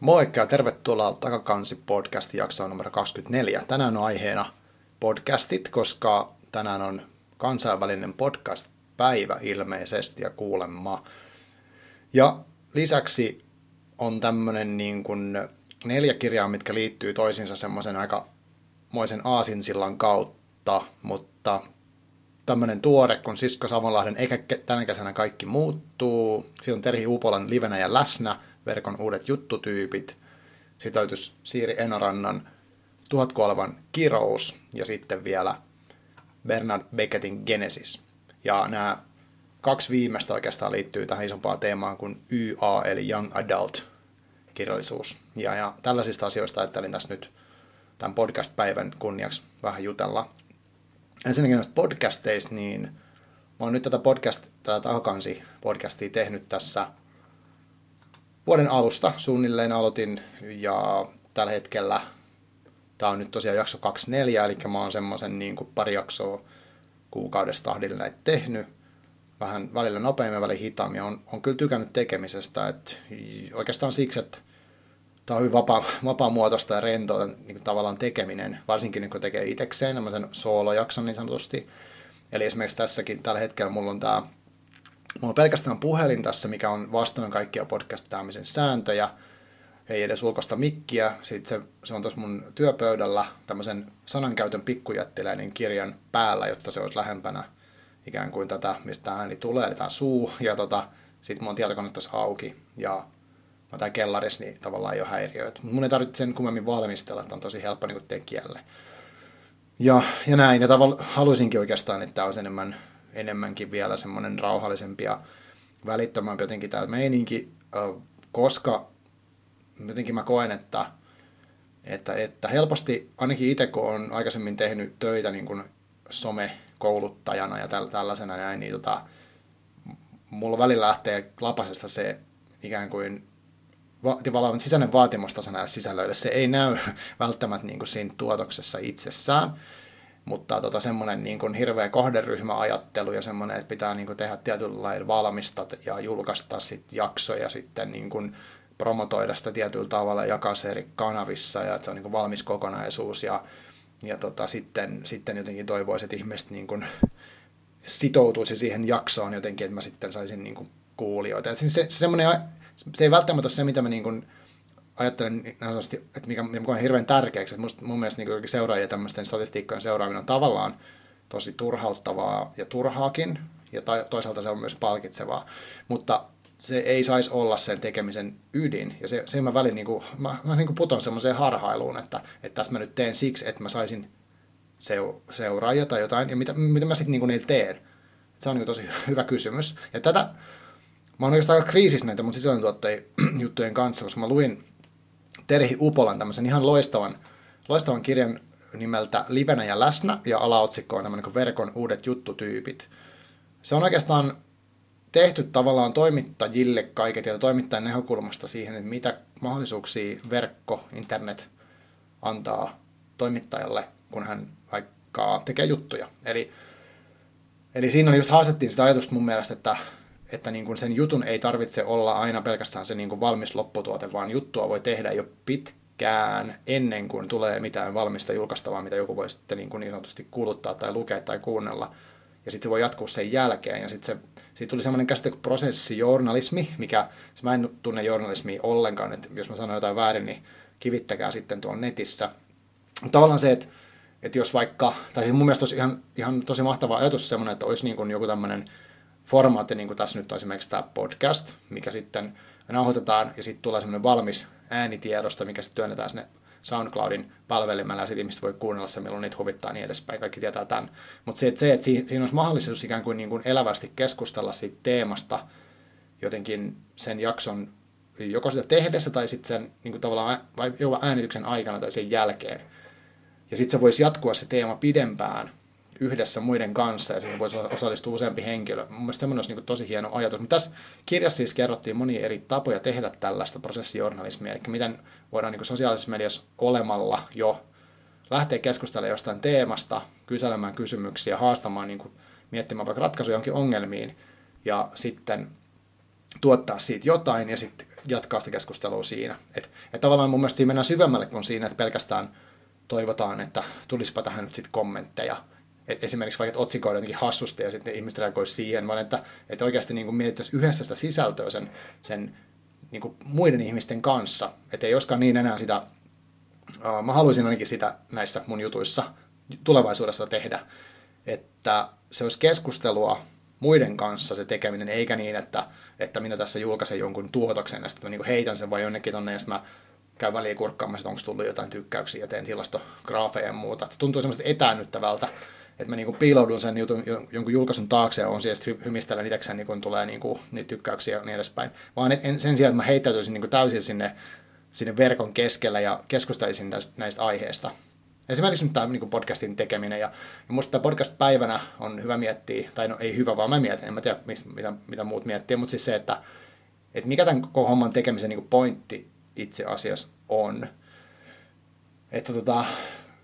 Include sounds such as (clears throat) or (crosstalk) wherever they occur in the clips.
Moikka ja tervetuloa Takakansi podcastin jaksoon numero 24. Tänään on aiheena podcastit, koska tänään on kansainvälinen podcast-päivä ilmeisesti ja kuulemma. Ja lisäksi on tämmöinen niin kuin neljä kirjaa, mitkä liittyy toisiinsa semmoisen aika moisen aasinsillan kautta, mutta tämmöinen tuore kun Sisko Savonlahden Eikä tänä kesänä kaikki muuttuu. Sitten on Terhi Upolan Livenä ja läsnä, verkon uudet juttutyypit. Sitten Siiri Enorannan Tuhatkuolevan kirous ja sitten vielä Bernard Beckettin Genesis. Ja nämä kaksi viimeistä oikeastaan liittyy tähän isompaan teemaan kuin YA eli Young Adult kirjallisuus. Ja, ja tällaisista asioista ajattelin tässä nyt tämän podcast-päivän kunniaksi vähän jutella. Ensinnäkin näistä podcasteista, niin mä oon nyt tätä podcast, tätä podcastia tehnyt tässä vuoden alusta suunnilleen aloitin ja tällä hetkellä tämä on nyt tosiaan jakso 24, eli mä oon semmoisen niin kuin pari jaksoa kuukaudesta tahdilla näitä tehnyt. Vähän välillä nopeammin ja välillä hitaammin. On, on kyllä tykännyt tekemisestä, että oikeastaan siksi, että tämä on hyvin vapaa, vapaamuotoista ja rentoa niin kuin tavallaan tekeminen, varsinkin niin kun tekee itsekseen, tämmöisen soolojakson niin sanotusti. Eli esimerkiksi tässäkin tällä hetkellä mulla on tämä, mulla on pelkästään puhelin tässä, mikä on vastoin kaikkia podcastaamisen sääntöjä, ei edes ulkoista mikkiä. Sitten se, se on tuossa mun työpöydällä tämmöisen sanankäytön pikkujättiläinen kirjan päällä, jotta se olisi lähempänä ikään kuin tätä, mistä ääni tulee, eli tämä suu. Ja tota, sitten mun tietokone tässä auki. Ja mä tai kellarissa, niin tavallaan ei ole häiriöitä. Mun ei tarvitse sen kummemmin valmistella, että on tosi helppo niin tekijälle. Ja, ja näin, ja tavallaan haluaisinkin oikeastaan, että tämä olisi enemmän, enemmänkin vielä semmoinen rauhallisempi ja välittömämpi jotenkin tämä meininki, koska jotenkin mä koen, että, että, että helposti, ainakin itse kun olen aikaisemmin tehnyt töitä niin kuin somekouluttajana ja tällaisena näin, niin tota, mulla välillä lähtee lapasesta se ikään kuin tavallaan sisäinen vaatimustaso näille sisällöille. Se ei näy (laughs) välttämättä niin kuin siinä tuotoksessa itsessään, mutta tota, semmoinen niin kuin hirveä kohderyhmäajattelu ja semmoinen, että pitää niin kuin tehdä tietynlailla valmista ja julkaista sit jaksoja sitten niin kuin promotoida sitä tietyllä tavalla, jakaa se eri kanavissa ja että se on niin kuin valmis kokonaisuus ja, ja tota, sitten, sitten jotenkin toivoisin, että ihmiset niin kuin sitoutuisi siihen jaksoon jotenkin, että mä sitten saisin niin kuin kuulijoita. se, se, semmoinen, se ei välttämättä ole se, mitä mä niin kuin ajattelen, että mikä, mikä on hirveän tärkeäksi. Että musta, mun mielestä niin seuraajia tämmöisten statistiikkojen seuraaminen on tavallaan tosi turhauttavaa ja turhaakin, ja toisaalta se on myös palkitsevaa. Mutta se ei saisi olla sen tekemisen ydin. Ja se, se mä välin, niin kuin, mä, mä niin kuin puton semmoiseen harhailuun, että, että tässä mä nyt teen siksi, että mä saisin seu, seuraajia tai jotain, ja mitä, mitä mä sitten niin niillä teen. Se on niin tosi hyvä kysymys. Ja tätä, mä oon oikeastaan aika kriisissä näitä mun sisällöntuottajien juttujen kanssa, koska mä luin Terhi Upolan tämmöisen ihan loistavan, loistavan kirjan nimeltä Livenä ja läsnä, ja alaotsikko on tämmöinen verkon uudet juttutyypit. Se on oikeastaan tehty tavallaan toimittajille kaiket ja toimittajan näkökulmasta siihen, että mitä mahdollisuuksia verkko, internet antaa toimittajalle, kun hän vaikka tekee juttuja. Eli, eli siinä just haastettiin sitä ajatusta mun mielestä, että, että niin kuin sen jutun ei tarvitse olla aina pelkästään se niin kuin valmis lopputuote, vaan juttua voi tehdä jo pitkään ennen kuin tulee mitään valmista julkaistavaa, mitä joku voi sitten niin, kuin niin sanotusti kuluttaa tai lukea tai kuunnella – ja sitten se voi jatkua sen jälkeen. Ja sitten se, siitä tuli semmoinen käsite kuin prosessijournalismi, mikä, mä en tunne journalismia ollenkaan, että jos mä sanon jotain väärin, niin kivittäkää sitten tuolla netissä. Tavallaan se, että, että jos vaikka, tai siis mun mielestä olisi ihan, ihan tosi mahtava ajatus semmoinen, että olisi niin kuin joku tämmöinen formaatti, niin kuin tässä nyt on esimerkiksi tämä podcast, mikä sitten nauhoitetaan ja sitten tulee semmoinen valmis äänitiedosto, mikä sitten työnnetään sinne SoundCloudin palvelimella ja sitten ihmiset voi kuunnella se, milloin niitä huvittaa niin edespäin. Kaikki tietää tämän. Mutta se, että, se, että siinä olisi mahdollisuus ikään kuin, niin kuin elävästi keskustella siitä teemasta jotenkin sen jakson joko sitä tehdessä tai sitten sen niin kuin tavallaan vai äänityksen aikana tai sen jälkeen. Ja sitten se voisi jatkua se teema pidempään yhdessä muiden kanssa ja siihen voisi osallistua useampi henkilö. Mun mielestä semmoinen olisi niin tosi hieno ajatus. Mutta tässä kirjassa siis kerrottiin monia eri tapoja tehdä tällaista prosessijournalismia, eli miten voidaan niin sosiaalisessa mediassa olemalla jo lähteä keskustelemaan jostain teemasta, kyselemään kysymyksiä, haastamaan, niin kuin, miettimään vaikka ratkaisuja jonkin ongelmiin ja sitten tuottaa siitä jotain ja sitten jatkaa sitä keskustelua siinä. Että et tavallaan mun mielestä siinä mennään syvemmälle kuin siinä, että pelkästään toivotaan, että tulispa tähän nyt sitten kommentteja. Et esimerkiksi vaikka otsikoida jotenkin hassusti ja sitten ihmiset reagoisi siihen, vaan että, että oikeasti niin mietittäisiin yhdessä sitä sisältöä sen, sen niin kuin muiden ihmisten kanssa. Että ei joskaan niin enää sitä, uh, mä haluaisin ainakin sitä näissä mun jutuissa tulevaisuudessa tehdä, että se olisi keskustelua muiden kanssa se tekeminen, eikä niin, että, että minä tässä julkaisen jonkun tuotoksen ja sitten mä niin heitän sen vai jonnekin tonne ja sitten mä käyn väliin kurkkaamassa, että onko tullut jotain tykkäyksiä ja teen tilastograafeja ja muuta. Se tuntuu semmoista etäännyttävältä, että mä niinku piiloudun sen jutun, jonkun julkaisun taakse ja on siellä hy- hymistelen itsekseen, niin kun tulee niinku niitä tykkäyksiä ja niin edespäin. Vaan et, en, sen sijaan, että mä heittäytyisin niinku täysin sinne, sinne verkon keskellä ja keskustelisin näistä, näistä aiheista. Esimerkiksi nyt tämä niin podcastin tekeminen, ja, ja musta tämä podcast-päivänä on hyvä miettiä, tai no ei hyvä, vaan mä mietin, en mä tiedä mistä, mitä, mitä muut miettii, mutta siis se, että, että mikä tämän koko homman tekemisen niin pointti itse asiassa on. Että tota,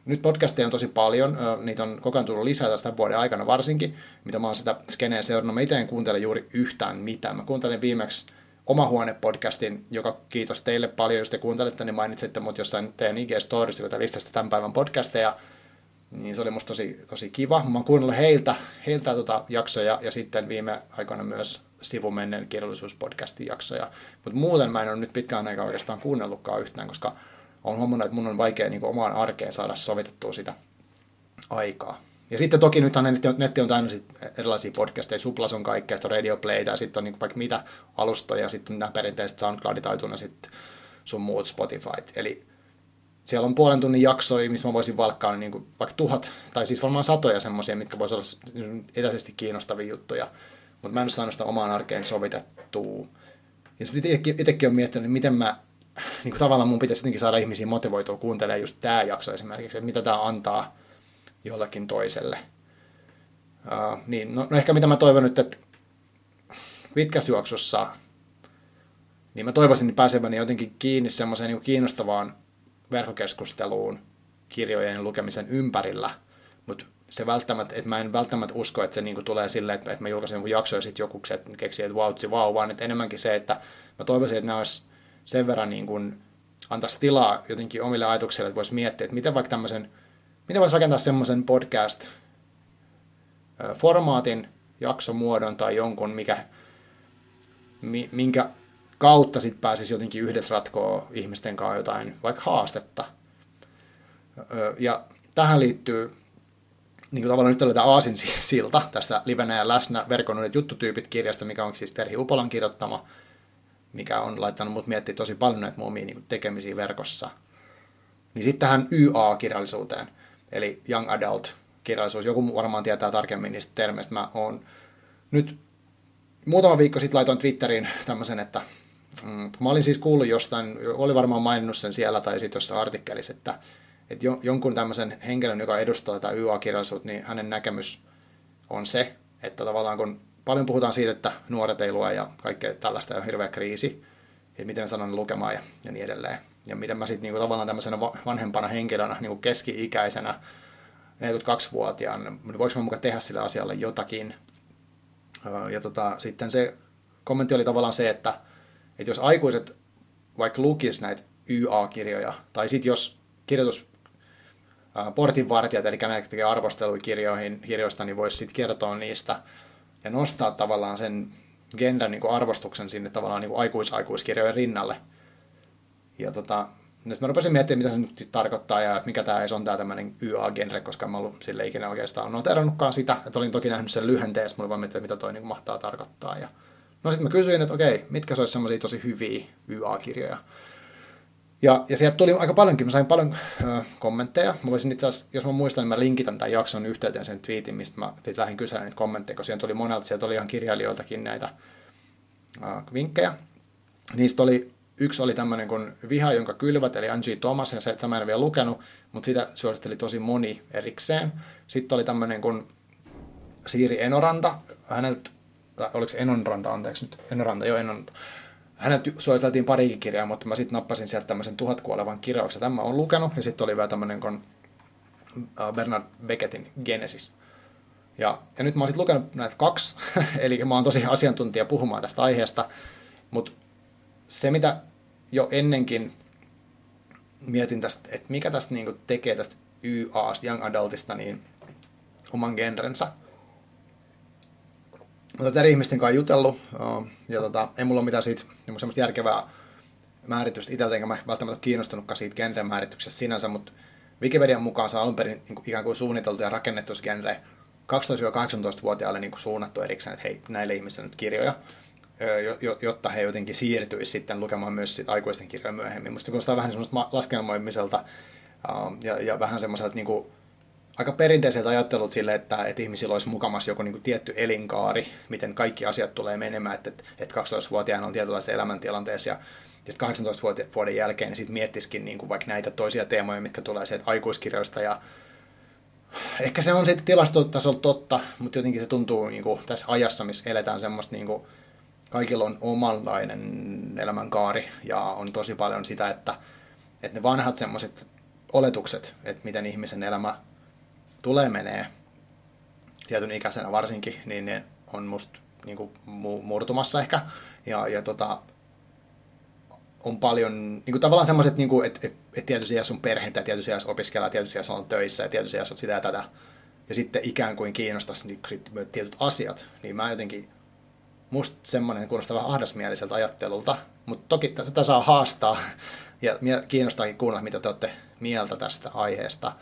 nyt podcasteja on tosi paljon, niitä on koko ajan tullut lisää tästä vuoden aikana varsinkin, mitä mä oon sitä skeneä seurannut. Mä itse en kuuntele juuri yhtään mitään. Mä kuuntelin viimeksi oma huone-podcastin, joka kiitos teille paljon, jos te kuuntelette, niin mainitsitte mut jossain teidän IG-storissa, jota listasta tämän päivän podcasteja, niin se oli musta tosi, tosi kiva. Mä oon kuunnellut heiltä, heiltä tota jaksoja ja sitten viime aikoina myös sivumennen kirjallisuuspodcastin jaksoja. Mutta muuten mä en ole nyt pitkään aikaa oikeastaan kuunnellutkaan yhtään, koska on huomannut, että mun on vaikea niin omaan arkeen saada sovitettua sitä aikaa. Ja sitten toki nythän netti on, netti on täynnä sit erilaisia podcasteja, Suplas on kaikkea, sitten on Radio Playta ja sitten on niin vaikka mitä alustoja, sitten on nämä perinteiset SoundCloudit ja sitten sun muut Spotify. Eli siellä on puolen tunnin jaksoja, missä mä voisin valkkaa niin kuin vaikka tuhat, tai siis varmaan satoja semmoisia, mitkä voisi olla etäisesti kiinnostavia juttuja, mutta mä en ole saanut sitä omaan arkeen sovitettua. Ja sitten itsekin olen miettinyt, miten mä, niin kuin tavallaan mun pitäisi jotenkin saada ihmisiä motivoitua kuuntelemaan just tämä jakso esimerkiksi, että mitä tämä antaa jollekin toiselle. Uh, niin, no, no ehkä mitä mä toivon nyt, että pitkässä juoksussa, niin mä toivoisin pääseväni jotenkin kiinni semmoiseen niin kiinnostavaan verkkokeskusteluun kirjojen lukemisen ympärillä, mutta se välttämättä, että mä en välttämättä usko, että se niinku tulee silleen, että, että mä julkaisen jonkun jakso ja sitten joku keksii, että vautsi vau, vaan että enemmänkin se, että mä toivoisin, että nämä olisi sen verran niin kuin, antaisi tilaa jotenkin omille ajatuksille, että voisi miettiä, että miten vaikka tämmöisen, miten voisi rakentaa semmoisen podcast-formaatin, jaksomuodon tai jonkun, mikä, minkä kautta sitten pääsisi jotenkin yhdessä ratkoa ihmisten kanssa jotain vaikka haastetta. Ja tähän liittyy niin kuin tavallaan nyt tällä aasin silta tästä livenä ja läsnä verkon juttutyypit kirjasta, mikä on siis Terhi Upolan kirjoittama, mikä on laittanut mut miettiä tosi paljon näitä muumia niin tekemisiä verkossa. Niin sitten tähän YA-kirjallisuuteen, eli Young Adult kirjallisuus. Joku varmaan tietää tarkemmin niistä termeistä. Mä oon nyt muutama viikko sitten laitoin Twitteriin tämmöisen, että mm, mä olin siis kuullut jostain, oli varmaan maininnut sen siellä tai sitten jossain artikkelissa, että että jonkun tämmöisen henkilön, joka edustaa tätä YA-kirjallisuutta, niin hänen näkemys on se, että tavallaan kun paljon puhutaan siitä, että nuoret ei lue ja kaikkea tällaista on hirveä kriisi, että miten sanon lukemaan ja, ja niin edelleen. Ja miten mä sitten niinku tavallaan tämmöisenä vanhempana henkilönä, niinku keski-ikäisenä, 42-vuotiaana, niin voiko mä mukaan tehdä sille asialle jotakin. Ja tota, sitten se kommentti oli tavallaan se, että, että jos aikuiset vaikka lukis näitä YA-kirjoja, tai sitten jos kirjoitus portinvartijat, eli näitä tekee kirjoihin, kirjoista, niin voisi sitten kertoa niistä ja nostaa tavallaan sen genren niin arvostuksen sinne tavallaan niin aikuis-aikuiskirjojen rinnalle. Ja tota, sitten mä rupesin miettimään, mitä se nyt tarkoittaa ja mikä tämä on tämä tämmöinen YA-genre, koska mä ollut sille ikinä oikeastaan noterannutkaan sitä. Että olin toki nähnyt sen lyhenteen, mulla vaan miettiä, mitä toi niin mahtaa tarkoittaa. Ja no sitten mä kysyin, että okei, mitkä se olisi semmoisia tosi hyviä YA-kirjoja. Ja, ja sieltä tuli aika paljonkin, mä sain paljon ö, kommentteja. Mä voisin itse asiassa, jos mä muistan, niin mä linkitän tämän jakson yhteyteen sen tweetin, mistä mä lähdin kyselemään niitä kommentteja, koska siellä tuli monelta, sieltä oli ihan kirjailijoiltakin näitä ö, vinkkejä. Niistä oli, yksi oli tämmöinen kuin Viha, jonka kylvät, eli Angie Thomas, ja se, että mä en vielä lukenut, mutta sitä suositteli tosi moni erikseen. Sitten oli tämmöinen kuin Siiri Enoranta, häneltä, oliko se Enonranta, anteeksi nyt, Enoranta, joo Enoranta hänet suositeltiin parikin kirjaa, mutta mä sitten nappasin sieltä tämmöisen tuhat kuolevan kirjauksen. Tämä on lukenut, ja sitten oli vielä tämmöinen kuin äh, Bernard Beckettin Genesis. Ja, ja nyt mä oon sitten lukenut näitä kaksi, (laughs) eli mä oon tosi asiantuntija puhumaan tästä aiheesta, mutta se, mitä jo ennenkin mietin tästä, että mikä tästä niin tekee tästä YAsta, Young Adultista, niin oman genrensä. Mutta eri ihmisten kanssa jutellut, ja tota, ei mulla ole mitään siitä niin semmoista järkevää määritystä itseltä, enkä mä välttämättä kiinnostunutkaan siitä genren määrityksestä sinänsä, mutta Wikipedian mukaan se on alun perin niin ikään kuin suunniteltu ja rakennettu se genre 12-18-vuotiaille niin suunnattu erikseen, että hei, näille ihmisille nyt kirjoja, jotta he jotenkin siirtyisivät sitten lukemaan myös sit aikuisten kirjoja myöhemmin. Musta kuulostaa vähän semmoista laskelmoimiselta ja, ja vähän semmoiselta niin kuin, aika perinteiseltä ajattelut sille, että, että ihmisillä olisi mukamassa joku niin kuin tietty elinkaari, miten kaikki asiat tulee menemään, että, että 12-vuotiaana on tietynlaisessa elämäntilanteessa ja sitten 18 vuoden jälkeen niin sit miettisikin niin kuin vaikka näitä toisia teemoja, mitkä tulee sieltä aikuiskirjoista ja ehkä se on sitten tilastotasolla totta, mutta jotenkin se tuntuu niin kuin tässä ajassa, missä eletään semmoista niin kuin, kaikilla on omanlainen elämänkaari ja on tosi paljon sitä, että, että ne vanhat semmoiset oletukset, että miten ihmisen elämä tulee menee, tietyn ikäisenä varsinkin, niin ne on musta niin kuin, murtumassa ehkä. Ja, ja tota, on paljon, niin kuin tavallaan semmoiset, niin että, että, että tietysti iässä on perhettä, tietysti iässä opiskellaan, tietysti iässä on töissä ja tietysti iässä on sitä ja tätä. Ja sitten ikään kuin kiinnostaisi niin sitten tietyt asiat, niin mä jotenkin, musta semmoinen kuulostaa vähän ahdasmieliseltä ajattelulta, mutta toki tätä saa haastaa ja kiinnostaakin kuunnella, mitä te olette mieltä tästä aiheesta.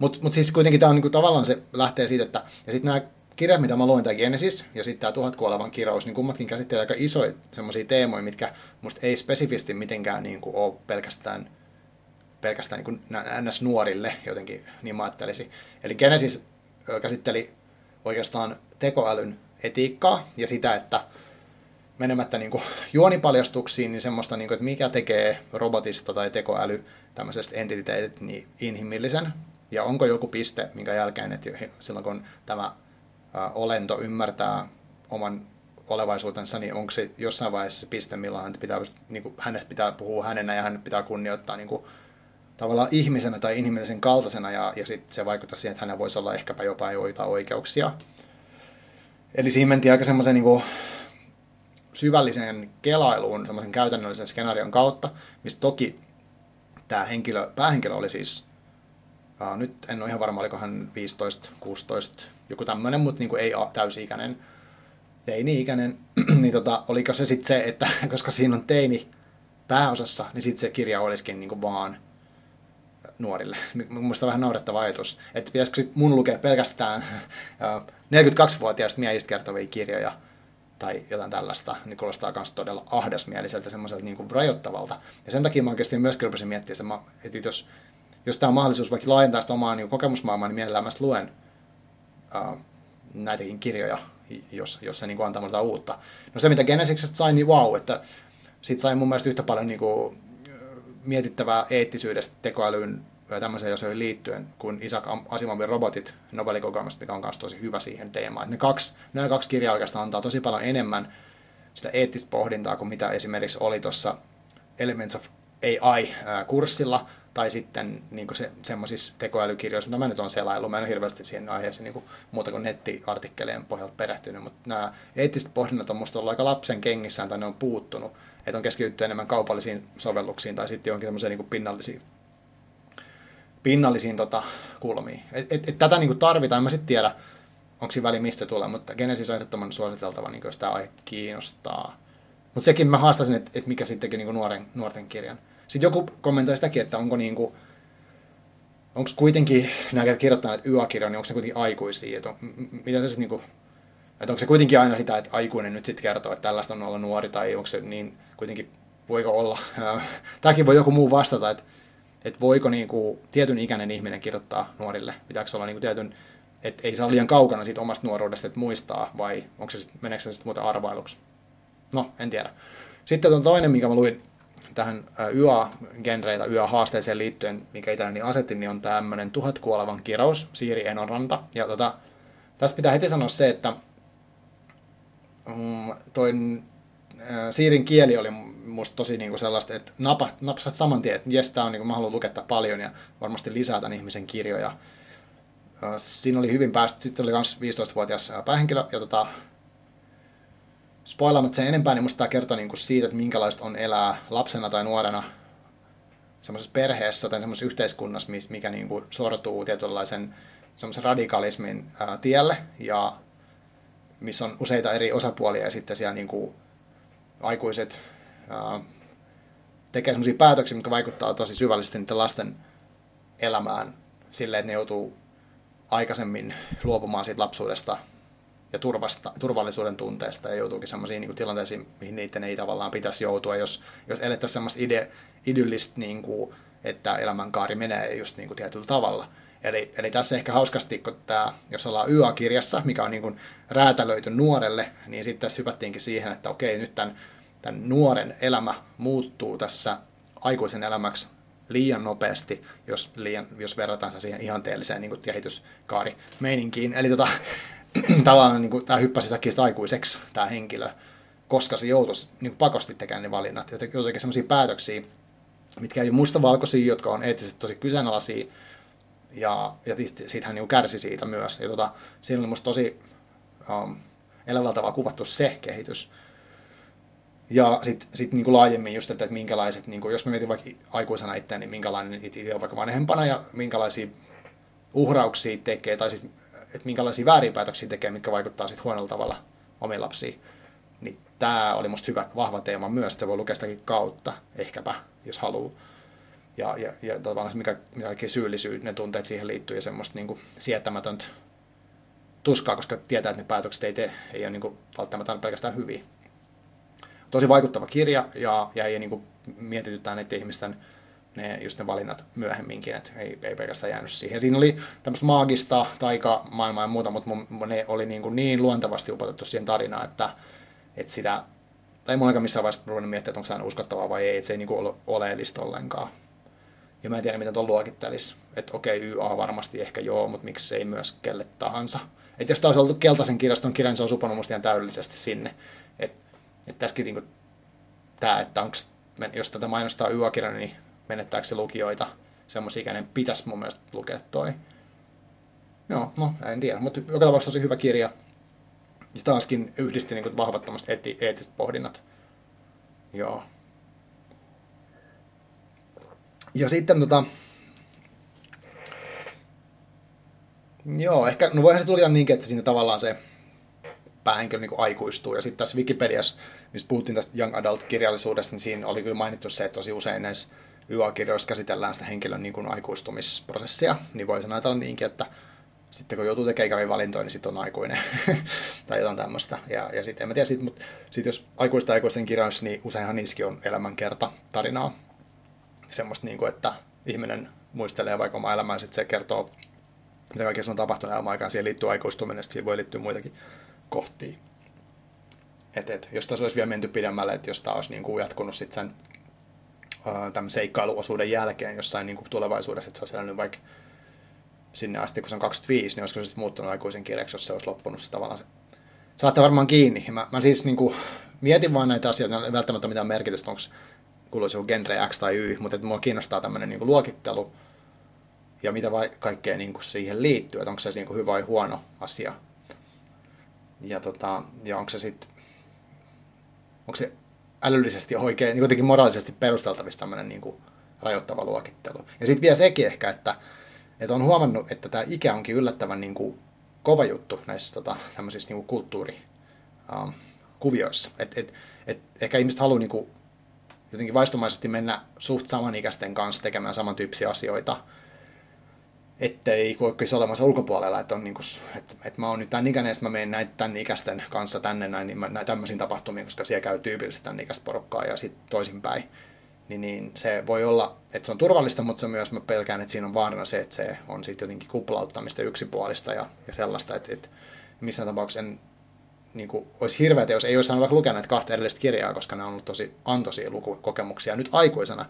Mutta mut siis kuitenkin tämä on niinku, tavallaan se lähtee siitä, että ja sitten nämä kirjat, mitä mä luin, tämä Genesis ja sitten tämä Tuhat kuolevan kirous, niin kummatkin käsittelee aika isoja semmoisia teemoja, mitkä musta ei spesifisti mitenkään niin kuin, ole pelkästään, pelkästään niin ns. nuorille jotenkin, niin mä ajattelisin. Eli Genesis käsitteli oikeastaan tekoälyn etiikkaa ja sitä, että menemättä niin kuin juonipaljastuksiin, niin semmoista, niin kuin, että mikä tekee robotista tai tekoäly tämmöisestä entiteetit niin inhimillisen, ja onko joku piste, minkä jälkeen, että silloin kun tämä olento ymmärtää oman olevaisuutensa, niin onko se jossain vaiheessa se piste, milloin hänet pitää, niin kuin, hänet pitää puhua hänenä ja hänet pitää kunnioittaa niin kuin, tavallaan ihmisenä tai inhimillisen kaltaisena ja, ja sitten se vaikuttaa siihen, että hänellä voisi olla ehkäpä jopa joita oikeuksia. Eli siihen mentiin aika semmoisen niin syvälliseen kelailuun, semmoisen käytännöllisen skenaarion kautta, mistä toki tämä henkilö, päähenkilö oli siis, ää, nyt en ole ihan varma, oliko hän 15, 16, joku tämmöinen, mutta niin ei täysi-ikäinen, teini-ikäinen, (clears throat) niin tota, oliko se sitten se, että (laughs) koska siinä on teini pääosassa, niin sitten se kirja olisikin niin vaan nuorille. (laughs) Mielestäni vähän naurettava ajatus, että pitäisikö sit mun lukea pelkästään (laughs) 42-vuotiaista miehistä kertovia kirjoja, tai jotain tällaista, niin kuulostaa myös todella ahdasmieliseltä, semmoiselta niin rajoittavalta. Ja sen takia mä oikeasti myös rupesin miettimään, että jos, jos tämä on mahdollisuus vaikka laajentaa sitä omaa niin kokemusmaailmaa, niin mielellään mä luen uh, näitäkin kirjoja, jos, jos se niin kuin antaa muuta uutta. No se, mitä Genesiksestä sain, niin wow, että siitä sai mun mielestä yhtä paljon niin kuin, mietittävää eettisyydestä tekoälyyn tämmöiseen asioihin liittyen kuin Isaac Asimovin robotit novellikokoelmasta, mikä on myös tosi hyvä siihen teemaan. Et ne kaksi, nämä kaksi kirjaa oikeastaan antaa tosi paljon enemmän sitä eettistä pohdintaa kuin mitä esimerkiksi oli tuossa Elements of AI-kurssilla, tai sitten niin se, semmoisissa tekoälykirjoissa, mitä mä nyt olen selaillut, mä en ole hirveästi siihen aiheeseen niin kuin, muuta kuin nettiartikkeleiden pohjalta perehtynyt, mutta nämä eettiset pohdinnat on musta ollut aika lapsen kengissään tai ne on puuttunut, että on keskitytty enemmän kaupallisiin sovelluksiin tai sitten jonkin semmoiseen niin pinnallisiin pinnallisiin tota, kulmiin. Et, et, et tätä niin kuin tarvitaan, en mä sitten tiedä, onko siinä väli mistä tulee, mutta Genesis on ehdottoman suositeltava, niin jos tämä aihe kiinnostaa. Mutta sekin mä haastasin, että et mikä sitten teki niin nuoren, nuorten kirjan. Sitten joku kommentoi sitäkin, että onko niin kuin, onko kuitenkin nämä, jotka kirjoittaa näitä YA-kirjoja, niin onko se kuitenkin aikuisia? Että on, mitä se siis niin kuin, että onko se kuitenkin aina sitä, että aikuinen nyt sitten kertoo, että tällaista on olla nuori, tai onko se niin kuitenkin, voiko olla, (laughs) tämäkin voi joku muu vastata, että että voiko niin kuin, tietyn ikäinen ihminen kirjoittaa nuorille, pitääkö olla niin kuin, tietyn, että ei saa liian kaukana siitä omasta nuoruudesta, että muistaa, vai onko se sit, meneekö se sitten muuten arvailuksi? No, en tiedä. Sitten on toinen, minkä mä luin tähän YA-genreitä, YA-haasteeseen liittyen, mikä itselleni asetin, niin on tämmöinen tuhat kuolevan kirous, Siiri Enonranta. Ja tota, tässä pitää heti sanoa se, että mm, toi Siirin kieli oli musta tosi niinku sellaista, että napa, napsat saman tien, että jes, tää on, niinku, mä haluan lukea paljon ja varmasti lisää tämän ihmisen kirjoja. Siinä oli hyvin päästy, sitten oli myös 15-vuotias päähenkilö, ja tota, spoilaamatta sen enempää, niin musta tämä kertoo niin kuin siitä, että minkälaista on elää lapsena tai nuorena semmoisessa perheessä tai semmoisessa yhteiskunnassa, mikä niin kuin sortuu tietynlaisen semmoisen radikalismin ää, tielle ja missä on useita eri osapuolia ja sitten siellä niin kuin aikuiset ää, tekee semmoisia päätöksiä, mitkä vaikuttaa tosi syvällisesti niiden lasten elämään silleen, että ne joutuu aikaisemmin luopumaan siitä lapsuudesta ja turvasta, turvallisuuden tunteesta ja joutuukin sellaisiin niin tilanteisiin, mihin niiden ei tavallaan pitäisi joutua, jos, jos elettäisiin semmoista ide, idyllistä, niin kuin, että elämänkaari menee just niin kuin tietyllä tavalla. Eli, eli tässä ehkä hauskasti, kun tämä, jos ollaan YA-kirjassa, mikä on niin kuin räätälöity nuorelle, niin sitten tässä hypättiinkin siihen, että okei, nyt tämän, tämän nuoren elämä muuttuu tässä aikuisen elämäksi liian nopeasti, jos, liian, jos verrataan sitä siihen ihanteelliseen niin kehityskaarimeininkiin. Eli tota, (clears throat) tavallaan niin kuin, tämä hyppäsi yhtäkkiä aikuiseksi, tämä henkilö, koska se joutuisi niin pakosti tekemään ne valinnat. Ja jotenkin sellaisia päätöksiä, mitkä ei ole mustavalkoisia, jotka on eettisesti tosi kyseenalaisia, ja, ja siitä hän niin kärsi siitä myös. Ja tota, siinä oli musta tosi um, elävällä tavalla kuvattu se kehitys. Ja sitten sit niinku laajemmin just, että, että minkälaiset, niinku, jos mä mietin vaikka aikuisena itseäni, niin minkälainen itse on vaikka vanhempana ja minkälaisia uhrauksia tekee, tai siis, että minkälaisia väärinpäätöksiä tekee, mitkä vaikuttaa sitten huonolla tavalla omiin lapsiin. Niin tämä oli musta hyvä, vahva teema myös, että se voi lukea sitäkin kautta, ehkäpä, jos haluaa. Ja, ja, ja tavallaan mikä, mikä kaikki syyllisyys, ne tunteet siihen liittyy ja semmoista niinku sietämätöntä tuskaa, koska tietää, että ne päätökset ei, tee, ei ole niinku välttämättä pelkästään hyviä tosi vaikuttava kirja ja, ja ei niin kuin mietitytään näiden ihmisten ne, just ne valinnat myöhemminkin, että ei, ei pelkästään jäänyt siihen. Siinä oli tämmöistä maagista, maailmaa ja muuta, mutta mun, ne oli niin, kuin niin luontevasti upotettu siihen tarinaan, että, että sitä, tai mun aika missään vaiheessa ruvennut miettiä, että onko tämä uskottavaa vai ei, että se ei niin kuin ole oleellista ollenkaan. Ja mä en tiedä, miten tuon luokittelisi. Että okei, YA varmasti ehkä joo, mutta miksi ei myös kelle tahansa. Että jos olisi ollut keltaisen kirjaston kirja, niin se on supanut musta ihan täydellisesti sinne. Että että tässäkin niin tämä, että onko, jos tätä mainostaa yökirjana, niin menettääkö se lukijoita semmoisia, kenen pitäisi mun mielestä lukea toi. Joo, no en tiedä, mutta joka tapauksessa tosi hyvä kirja. Ja taaskin yhdisti niin vahvat eetti, eettiset pohdinnat. Joo. Ja sitten tota... Joo, ehkä, no voihan se tulla niinkin, että siinä tavallaan se päähenkilö niin aikuistuu. Ja sitten tässä Wikipediassa, mistä puhuttiin tästä Young Adult-kirjallisuudesta, niin siinä oli kyllä mainittu se, että tosi usein näissä YA-kirjoissa käsitellään sitä henkilön niin kuin aikuistumisprosessia, niin voisi ajatella niinkin, että sitten kun joutuu tekemään ikäviä valintoja, niin sitten on aikuinen (laughs) tai jotain tämmöistä. Ja, ja sitten en mä tiedä, sit, mutta sitten jos aikuista aikuisten kirjoissa, niin useinhan niissäkin on elämänkerta tarinaa. Semmoista, niin kuin, että ihminen muistelee vaikka omaa elämää, sitten se kertoo, mitä kaikkea on tapahtunut elämän aikaan. Siihen liittyy aikuistuminen, sitten siihen voi liittyä muitakin kohtia. Et, et, jos tässä olisi vielä menty pidemmälle, että jos tämä olisi niin kuin jatkunut sit sen tämän seikkailuosuuden jälkeen jossain niin kuin tulevaisuudessa, että se olisi elänyt vaikka sinne asti, kun se on 25, niin olisiko se sitten muuttunut aikuisen kirjaksi, jos se olisi loppunut se tavallaan se. Saattaa varmaan kiinni. Mä, mä siis niin kuin, mietin vaan näitä asioita, ei välttämättä mitään merkitystä, onko kuuluisi joku genre X tai Y, mutta että mua kiinnostaa tämmöinen niin kuin luokittelu ja mitä vai, kaikkea niin kuin siihen liittyy, että onko se niin kuin hyvä vai huono asia ja, tota, ja onko se sitten, onko se älyllisesti oikein, niin kuitenkin moraalisesti perusteltavissa tämmöinen niin kuin rajoittava luokittelu. Ja sitten vielä sekin ehkä, että, että on huomannut, että tämä ikä onkin yllättävän niin kuin kova juttu näissä tota, tämmöisissä niin kuin kulttuurikuvioissa. Um, et, et, et ehkä ihmiset haluaa niin kuin, jotenkin vaistomaisesti mennä suht samanikäisten kanssa tekemään samantyyppisiä asioita, ettei kokisi olemassa ulkopuolella, että, on niin kuin, että, että mä oon nyt tämän ikäinen, mä menen näitä tämän ikäisten kanssa tänne näin, niin mä näin tämmöisiin tapahtumiin, koska siellä käy tyypillisesti tämän ikäistä porukkaa ja sitten toisinpäin. Niin, niin, se voi olla, että se on turvallista, mutta se myös mä pelkään, että siinä on vaarana se, että se on sitten jotenkin kuplauttamista yksipuolista ja, ja sellaista, että, että missään tapauksessa en, niin kuin, olisi hirveätä, jos ei olisi saanut näitä kahta edellistä kirjaa, koska ne on ollut tosi antoisia lukukokemuksia nyt aikuisena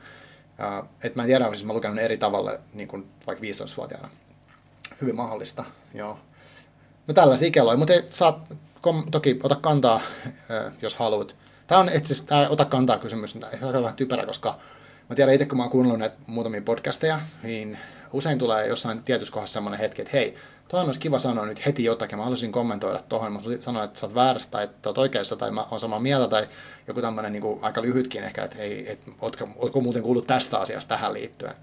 Uh, et mä en tiedä, siis mä lukenut eri tavalla niin kuin vaikka 15-vuotiaana. Hyvin mahdollista, joo. No tällaisia ikäloja, mutta saat kom, toki ota kantaa, jos haluat. Tämä on itse asiassa, tämä ota kantaa kysymys, tämä on vähän typerä, koska mä tiedän itse, kun mä oon kuunnellut näitä muutamia podcasteja, niin usein tulee jossain tietyssä kohdassa semmoinen hetki, että hei, tuohon olisi kiva sanoa nyt heti jotakin, mä haluaisin kommentoida tuohon, mä sanoa, että sä oot väärässä tai että oot oikeassa tai mä oon samaa mieltä tai joku tämmöinen niin aika lyhytkin ehkä, että hei, et, ootko, ootko muuten kuullut tästä asiasta tähän liittyen.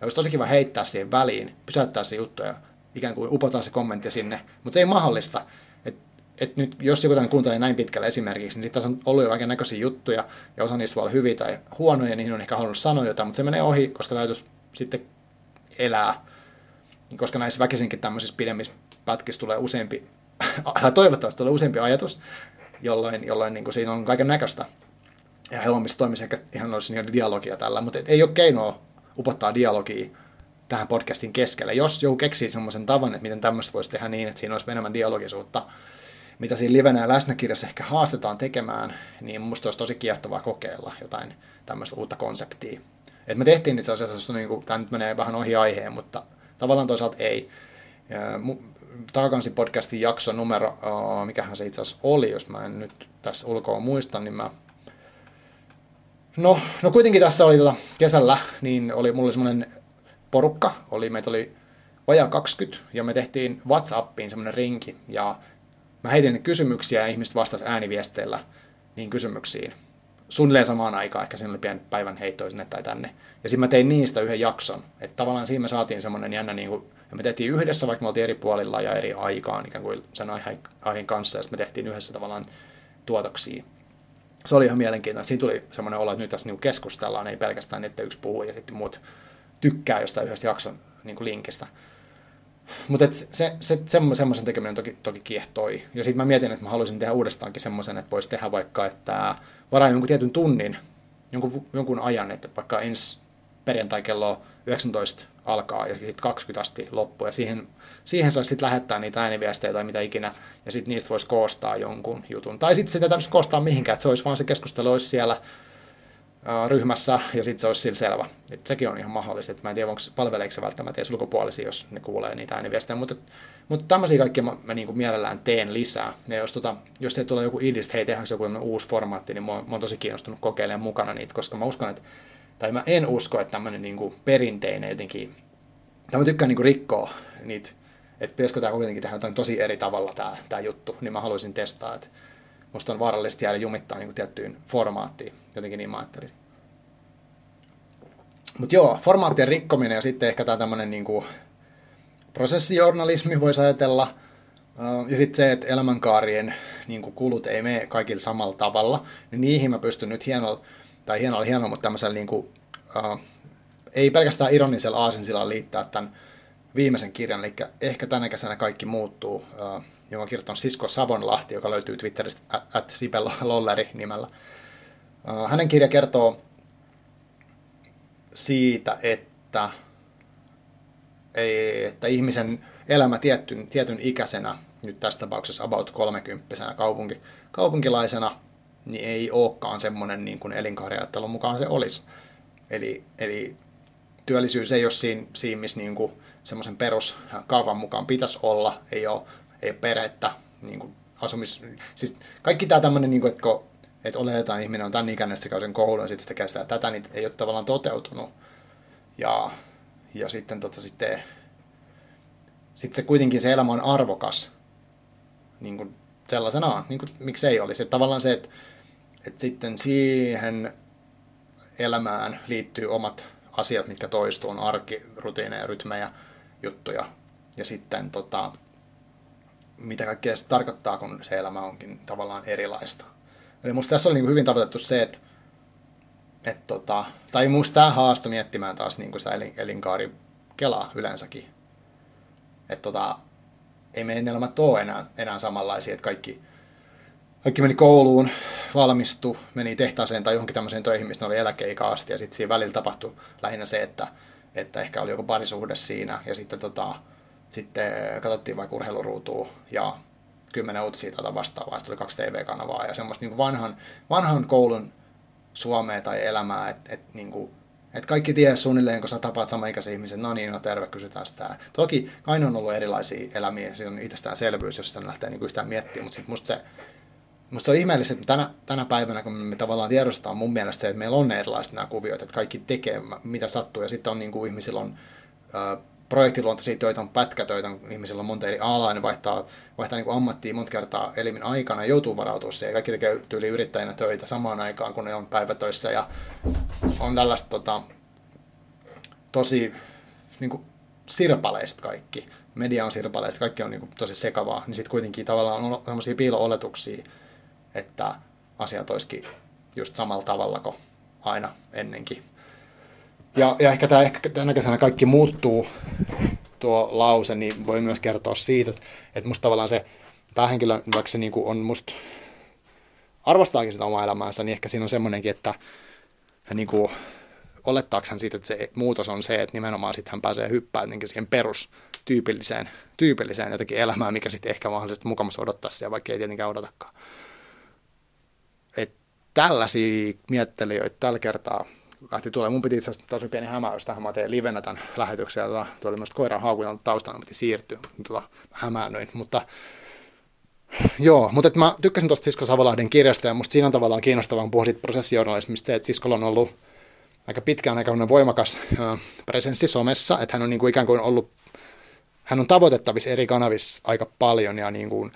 Ja olisi tosi kiva heittää siihen väliin, pysäyttää se juttu ja ikään kuin upottaa se kommentti sinne, mutta se ei mahdollista. Et, et nyt, jos joku tämän kuuntelee näin pitkälle esimerkiksi, niin sitten tässä on ollut jo kaiken näköisiä juttuja, ja osa niistä voi olla hyviä tai huonoja, niin on ehkä halunnut sanoa jotain, mutta se menee ohi, koska täytyisi sitten elää koska näissä väkisinkin tämmöisissä pidemmissä pätkissä tulee useampi, (laughs) toivottavasti tulee useampi ajatus, jolloin, jolloin niin kuin siinä on kaiken näköistä. Ja helpommissa toimisi ehkä ihan olisi niin dialogia tällä, mutta ei ole keinoa upottaa dialogia tähän podcastin keskelle. Jos joku keksii semmoisen tavan, että miten tämmöistä voisi tehdä niin, että siinä olisi enemmän dialogisuutta, mitä siinä livenä ja läsnäkirjassa ehkä haastetaan tekemään, niin musta olisi tosi kiehtovaa kokeilla jotain tämmöistä uutta konseptia. Et me tehtiin itse asiassa, niin kuin, tämä nyt menee vähän ohi aiheen, mutta Tavallaan toisaalta ei. Takakansi podcastin jakso numero, mikähän se itse asiassa oli, jos mä en nyt tässä ulkoa muista, niin mä No, no kuitenkin tässä oli tota, kesällä, niin oli mulla semmoinen porukka, oli, meitä oli vajaa 20, ja me tehtiin WhatsAppiin semmoinen rinki, ja mä heitin kysymyksiä, ja ihmiset vastasivat ääniviesteillä niin kysymyksiin. Suunnilleen samaan aikaan, ehkä siinä oli pieni päivän heittoa sinne tai tänne. Ja sitten mä tein niistä yhden jakson. Että tavallaan siinä me saatiin semmoinen jännä, niin kuin, ja me tehtiin yhdessä, vaikka me oltiin eri puolilla ja eri aikaan ikään kuin sen aiheen kanssa, ja sitten me tehtiin yhdessä tavallaan tuotoksia. Se oli ihan mielenkiintoista. Siinä tuli semmoinen olo, että nyt tässä niin keskustellaan, ei pelkästään, että yksi puhuu ja sitten muut tykkää jostain yhdestä jakson niin linkistä. Mutta se, se, se, semmoisen tekeminen toki, toki kiehtoi. Ja sitten mä mietin, että mä haluaisin tehdä uudestaankin semmoisen, että voisi tehdä vaikka, että varaa jonkun tietyn tunnin, jonkun, jonkun ajan, että vaikka ensi perjantai kello 19 alkaa ja sitten 20 asti loppu. Ja siihen, siihen saisi sitten lähettää niitä ääniviestejä tai mitä ikinä, ja sitten niistä voisi koostaa jonkun jutun. Tai sitten sitä tämmöistä koostaa mihinkään, että se olisi vaan se keskustelu olisi siellä ryhmässä, ja sitten se olisi sillä selvä. Et sekin on ihan mahdollista, että mä en tiedä, onko palveleeko se välttämättä edes ulkopuolisia, jos ne kuulee niitä ääniviestejä, mutta, mutta tämmöisiä kaikkia mä, mä niin kuin mielellään teen lisää. Ja jos, tota, jos se tulee joku idis, hei, tehdäänkö joku uusi formaatti, niin mä, mä oon tosi kiinnostunut kokeilemaan mukana niitä, koska mä uskon, että tai mä en usko, että tämmöinen niin kuin perinteinen jotenkin, tai mä tykkään niin kuin rikkoa niitä, että pitäisikö tämä kuitenkin tehdä jotain tosi eri tavalla tämä juttu, niin mä haluaisin testaa, että musta on vaarallista jäädä jumittaa niin tiettyyn formaattiin, jotenkin niin mä ajattelin. Mutta joo, formaattien rikkominen ja sitten ehkä tämä tämmöinen niin prosessijournalismi voisi ajatella, ja sitten se, että elämänkaarien niin kulut ei mene kaikilla samalla tavalla, niin niihin mä pystyn nyt hienolla tai hienoa oli hienoa, mutta tämmöisellä niin kuin, uh, ei pelkästään ironisella aasinsilla liittää tämän viimeisen kirjan, eli ehkä tänä kesänä kaikki muuttuu, uh, jonka on kirjoittanut Sisko Savonlahti, joka löytyy Twitteristä at, Lolleri nimellä. Uh, hänen kirja kertoo siitä, että, ei, että ihmisen elämä tietyn, tietyn ikäisenä, nyt tässä tapauksessa about 30 kaupunki, kaupunkilaisena, niin ei olekaan semmoinen niin kuin elinkaariajattelun mukaan se olisi. Eli, eli työllisyys ei ole siinä, siinä missä niin kuin semmoisen peruskaavan mukaan pitäisi olla, ei ole, ei ole perhettä, niin kuin asumis... Siis kaikki tämä tämmöinen, niin kuin, että, kun, että oletetaan ihminen on tämän ikäinen, se käy sen koulun ja sitten sitä tätä, niin ei ole tavallaan toteutunut. Ja, ja sitten, tota, sitten, sitten se kuitenkin se elämä on arvokas niin kuin sellaisenaan, niin kuin, miksei olisi. Että tavallaan se, että että sitten siihen elämään liittyy omat asiat, mitkä toistuu, on arki, rutiineja, rytmejä, juttuja. Ja sitten tota, mitä kaikkea se tarkoittaa, kun se elämä onkin tavallaan erilaista. Eli musta tässä oli niin hyvin tavoitettu se, että et tota, tai musta tämä haasto miettimään taas niin sitä elin, elinkaari kelaa yleensäkin. Että tota, ei meidän elämät ole enää, enää samanlaisia, että kaikki kaikki meni kouluun, valmistu, meni tehtaaseen tai johonkin tämmöiseen töihin, mistä oli eläkeikä asti, ja sitten siinä välillä tapahtui lähinnä se, että, että ehkä oli joku parisuhde siinä, ja sitten, tota, sitten katsottiin vaikka urheiluruutua, ja kymmenen uutisia tätä vastaavaa, sitten oli kaksi TV-kanavaa, ja semmoista niin vanhan, vanhan koulun Suomea tai elämää, että et, niin et kaikki tiedä suunnilleen, kun sä tapaat samaikäisen ihmisen, no niin, no terve, kysytään sitä. Toki aina on ollut erilaisia elämiä, se on itsestäänselvyys, jos sitä lähtee niin yhtään miettimään, mutta sitten musta se Musta on ihmeellistä, että tänä, tänä päivänä, kun me tavallaan tiedostetaan mun mielestä se, että meillä on erilaiset nämä kuviot, että kaikki tekee mitä sattuu, ja sitten on niin kuin ihmisillä on projektiluontoisia töitä, on pätkätöitä, on ihmisillä on monta eri alaa, ne vaihtaa, vaihtaa niin ammattia monta kertaa elimin aikana ja joutuu varautumaan siihen. Kaikki tekee tyyli yrittäjänä töitä samaan aikaan, kun ne on päivätöissä ja on tällaista tota, tosi niin kuin sirpaleista kaikki. Media on sirpaleista, kaikki on niin kuin, tosi sekavaa, niin sitten kuitenkin tavallaan on sellaisia piilo-oletuksia, että asiat olisikin just samalla tavalla kuin aina ennenkin. Ja, ja ehkä, tämä, ehkä tänä kesänä kaikki muuttuu, tuo lause, niin voi myös kertoa siitä, että musta tavallaan se päähenkilö, vaikka se niin kuin on musta arvostaakin sitä omaa elämäänsä, niin ehkä siinä on semmoinenkin, että hän niin kuin, olettaako hän siitä, että se muutos on se, että nimenomaan sitten hän pääsee hyppäämään siihen perustyypilliseen tyypilliseen jotenkin elämään, mikä sitten ehkä mahdollisesti mukamassa odottaa siellä, vaikka ei tietenkään odotakaan. Et tällaisia miettelijöitä tällä kertaa lähti tulee. Mun piti itse asiassa tosi pieni hämäys tähän, mä tein livenä tämän lähetyksen, ja tuo oli myös koiran haukunta taustalla, piti siirtyä, tuota, hämäännyin, mutta Joo, mutta mä tykkäsin tuosta Sisko Savolahden kirjasta, ja musta siinä on tavallaan kiinnostavaa, puhua siitä prosessijournalismista, se, että Siskolla on ollut aika pitkään aika voimakas äh, presenssi somessa, että hän on niin kuin ikään kuin ollut, hän on tavoitettavissa eri kanavissa aika paljon, ja niin kuin,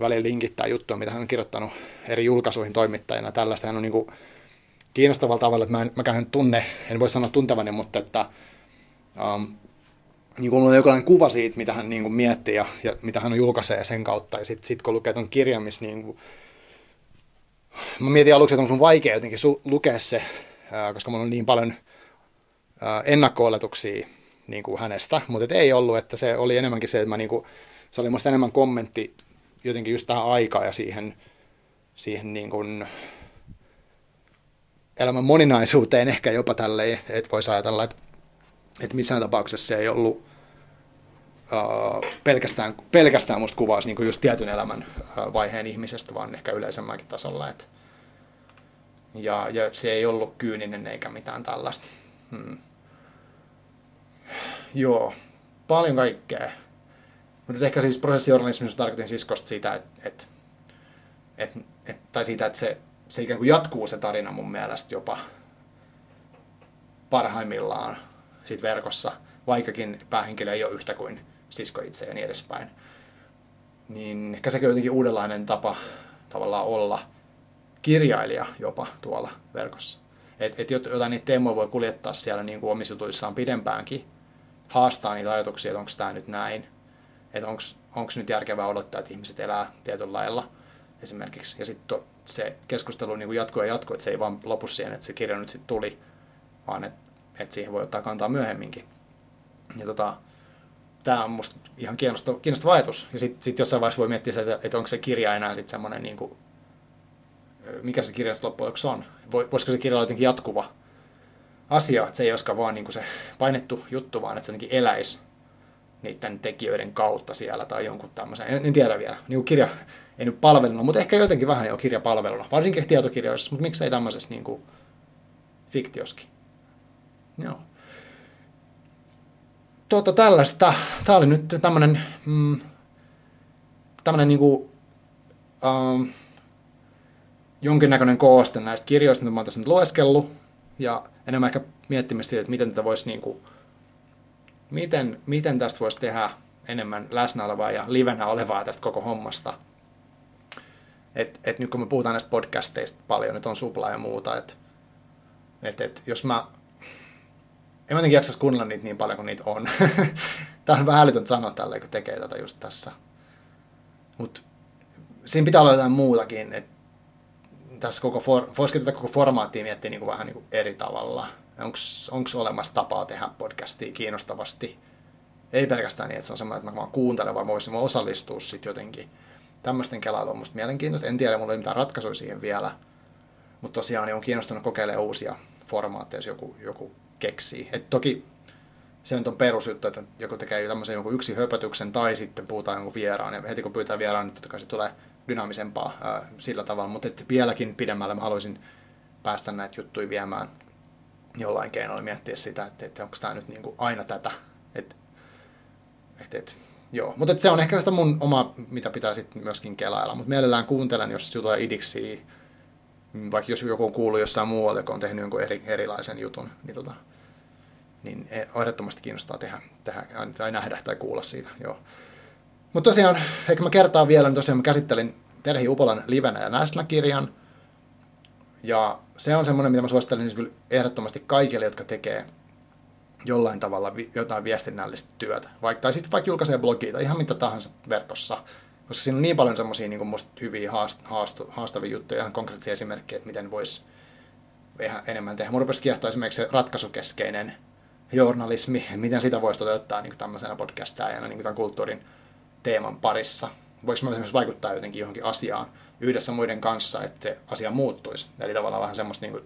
välillä linkittää juttuja, mitä hän on kirjoittanut eri julkaisuihin toimittajana. Tällaista hän on niin kuin kiinnostavalla tavalla, että mä en, mäkään tunne, en voi sanoa tuntevani, mutta että um, niin kuin on jokinlainen kuva siitä, mitä hän niin kuin miettii ja, ja mitä hän julkaisee sen kautta. Ja sitten sit kun lukee tuon kirjan, missä niin kuin, mä mietin aluksi, että on sun vaikea jotenkin su- lukea se, ää, koska mulla on niin paljon ennakko-oletuksia niin kuin hänestä, mutta ei ollut, että se oli enemmänkin se, että mä niin kuin, se oli musta enemmän kommentti jotenkin just tähän aikaan ja siihen, siihen niin kuin elämän moninaisuuteen ehkä jopa tälleen, että voisi ajatella, että, että missään tapauksessa se ei ollut uh, pelkästään, pelkästään musta kuvaus niin just tietyn elämän vaiheen ihmisestä, vaan ehkä yleisemmänkin tasolla. Että, ja, ja se ei ollut kyyninen eikä mitään tällaista. Hmm. Joo, paljon kaikkea. Mutta ehkä siis prosessijournalismissa tarkoitin siskosta että, että, että, että, tai siitä, että se, se ikään kuin jatkuu se tarina mun mielestä jopa parhaimmillaan sit verkossa, vaikkakin päähenkilö ei ole yhtä kuin sisko itse ja niin edespäin. Niin ehkä sekin on jotenkin uudenlainen tapa tavallaan olla kirjailija jopa tuolla verkossa. Että et jotain niitä teemoja voi kuljettaa siellä niin kuin omissa jutuissaan pidempäänkin, haastaa niitä ajatuksia, että onko tämä nyt näin, että onko nyt järkevää odottaa, että ihmiset elää tietyllä lailla esimerkiksi. Ja sitten se keskustelu niin jatkuu ja jatkuu, että se ei vaan lopu siihen, että se kirja nyt sitten tuli, vaan että et siihen voi ottaa kantaa myöhemminkin. Ja tota, tämä on musta ihan kiinnostava, kiinnostava ajatus. Ja sitten sit jossain vaiheessa voi miettiä että, että onko se kirja enää sitten semmoinen, niin kuin, mikä se kirja loppujen lopuksi on. Voisiko se kirja olla jotenkin jatkuva asia, että se ei olisikaan vaan niin kuin se painettu juttu, vaan että se jotenkin eläisi niiden tekijöiden kautta siellä tai jonkun tämmöisen, en, en tiedä vielä, niin kirja ei nyt palveluna, mutta ehkä jotenkin vähän jo kirjapalveluna, varsinkin tietokirjoissa, mutta miksei tämmöisessä niin kuin fiktioskin. Joo. Tuota tällaista, tämä oli nyt tämmöinen, mm, tämmöinen niin kuin, ähm, jonkinnäköinen kooste näistä kirjoista, mitä mä oon tässä nyt lueskellut, ja enemmän ehkä miettimistä siitä, että miten tätä voisi niin kuin, miten, miten tästä voisi tehdä enemmän läsnä olevaa ja livenä olevaa tästä koko hommasta. Et, et nyt kun me puhutaan näistä podcasteista paljon, nyt on supla ja muuta, että et, et, jos mä en jotenkin jaksaisi kuunnella niitä niin paljon kuin niitä on. (laughs) Tämä on vähän älytöntä sanoa tällä, kun tekee tätä just tässä. Mutta siinä pitää olla jotain muutakin, että tässä koko, for, tätä koko formaattia miettiä niin kuin vähän niin kuin eri tavalla. Onko olemassa tapaa tehdä podcastia kiinnostavasti? Ei pelkästään niin, että se on semmoinen, että mä vaan kuuntelen, vaan voisin osallistua sitten jotenkin. Tämmöisten kelailu on musta mielenkiintoista. En tiedä, mulla ei mitään ratkaisuja siihen vielä. Mutta tosiaan niin on kiinnostunut kokeilemaan uusia formaatteja, jos joku, joku keksii. Et toki se on perusjuttu, että joku tekee tämmöisen jonkun yksi höpötyksen tai sitten puhutaan jonkun vieraan. Ja heti kun pyytää vieraan, niin totta kai se tulee dynaamisempaa ää, sillä tavalla. Mutta vieläkin pidemmälle mä haluaisin päästä näitä juttuja viemään jollain keinoilla miettiä sitä, että, että onko tämä nyt niin kuin aina tätä. Et, et, et, joo. Mutta se on ehkä sitä mun oma, mitä pitää sitten myöskin kelailla. Mutta mielellään kuuntelen, jos tulee idiksi, vaikka jos joku on kuullut jossain muualla, joka on tehnyt jonkun eri, erilaisen jutun, niin tota, niin ehdottomasti kiinnostaa tehdä, tehdä tai nähdä tai kuulla siitä. Joo. Mutta tosiaan, ehkä mä kertaan vielä, niin tosiaan mä käsittelin Terhi Upolan livenä ja Näsnä-kirjan, ja se on semmoinen, mitä mä suosittelen siis kyllä ehdottomasti kaikille, jotka tekee jollain tavalla vi- jotain viestinnällistä työtä. Vaikka, tai sitten vaikka julkaisee blogia tai ihan mitä tahansa verkossa. Koska siinä on niin paljon semmoisia niin musta hyviä haast- haastu- haastavia juttuja, ihan konkreettisia esimerkkejä, että miten voisi vähän enemmän tehdä. Mun rupesi kiehtoa esimerkiksi se ratkaisukeskeinen journalismi, miten sitä voisi toteuttaa niin tämmöisenä podcastajana niin kulttuurin teeman parissa. Voiko mä esimerkiksi vaikuttaa jotenkin johonkin asiaan yhdessä muiden kanssa, että se asia muuttuisi. Eli tavallaan vähän semmoista niin kuin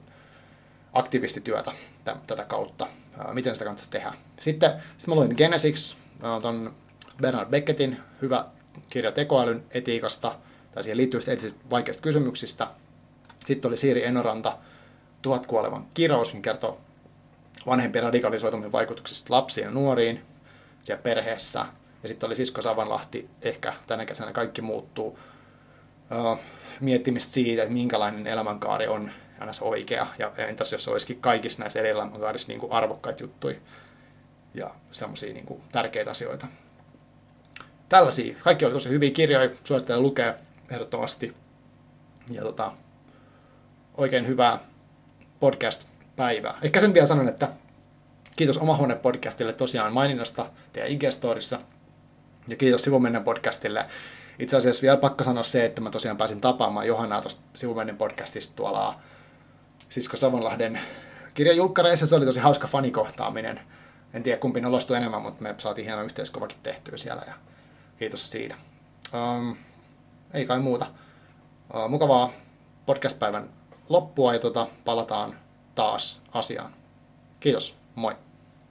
aktivistityötä tätä kautta, miten sitä kannattaisi tehdä. Sitten, sitten mä luin Genesis, ton Bernard Beckettin hyvä kirja tekoälyn etiikasta, tai siihen liittyy eettisistä vaikeista kysymyksistä. Sitten oli Siiri Enoranta, Tuhat kuolevan kirous, mikä kertoo vanhempien radikalisoitumisen vaikutuksista lapsiin ja nuoriin siellä perheessä. Ja sitten oli Sisko Savanlahti, ehkä tänä kesänä kaikki muuttuu, miettimistä siitä, että minkälainen elämänkaari on aina oikea. Ja entäs jos olisikin kaikissa näissä eri elämänkaarissa niin kuin arvokkaita juttuja ja semmoisia niin tärkeitä asioita. Tällaisia. Kaikki oli tosi hyviä kirjoja, suosittelen lukea ehdottomasti. Ja tota, oikein hyvää podcast-päivää. Ehkä sen vielä sanon, että kiitos Oma Huone podcastille tosiaan maininnasta teidän IG-storissa. Ja kiitos Sivumennen podcastille. Itse asiassa vielä pakko sanoa se, että mä tosiaan pääsin tapaamaan Johannaa tuosta Sivumennen podcastista tuolla Sisko Savonlahden kirjajulkkareissa. Se oli tosi hauska fanikohtaaminen. En tiedä kumpi nolostui enemmän, mutta me saatiin hieno yhteiskuvakin tehtyä siellä ja kiitos siitä. Um, ei kai muuta. Uh, mukavaa podcast-päivän loppua ja tota, palataan taas asiaan. Kiitos, moi!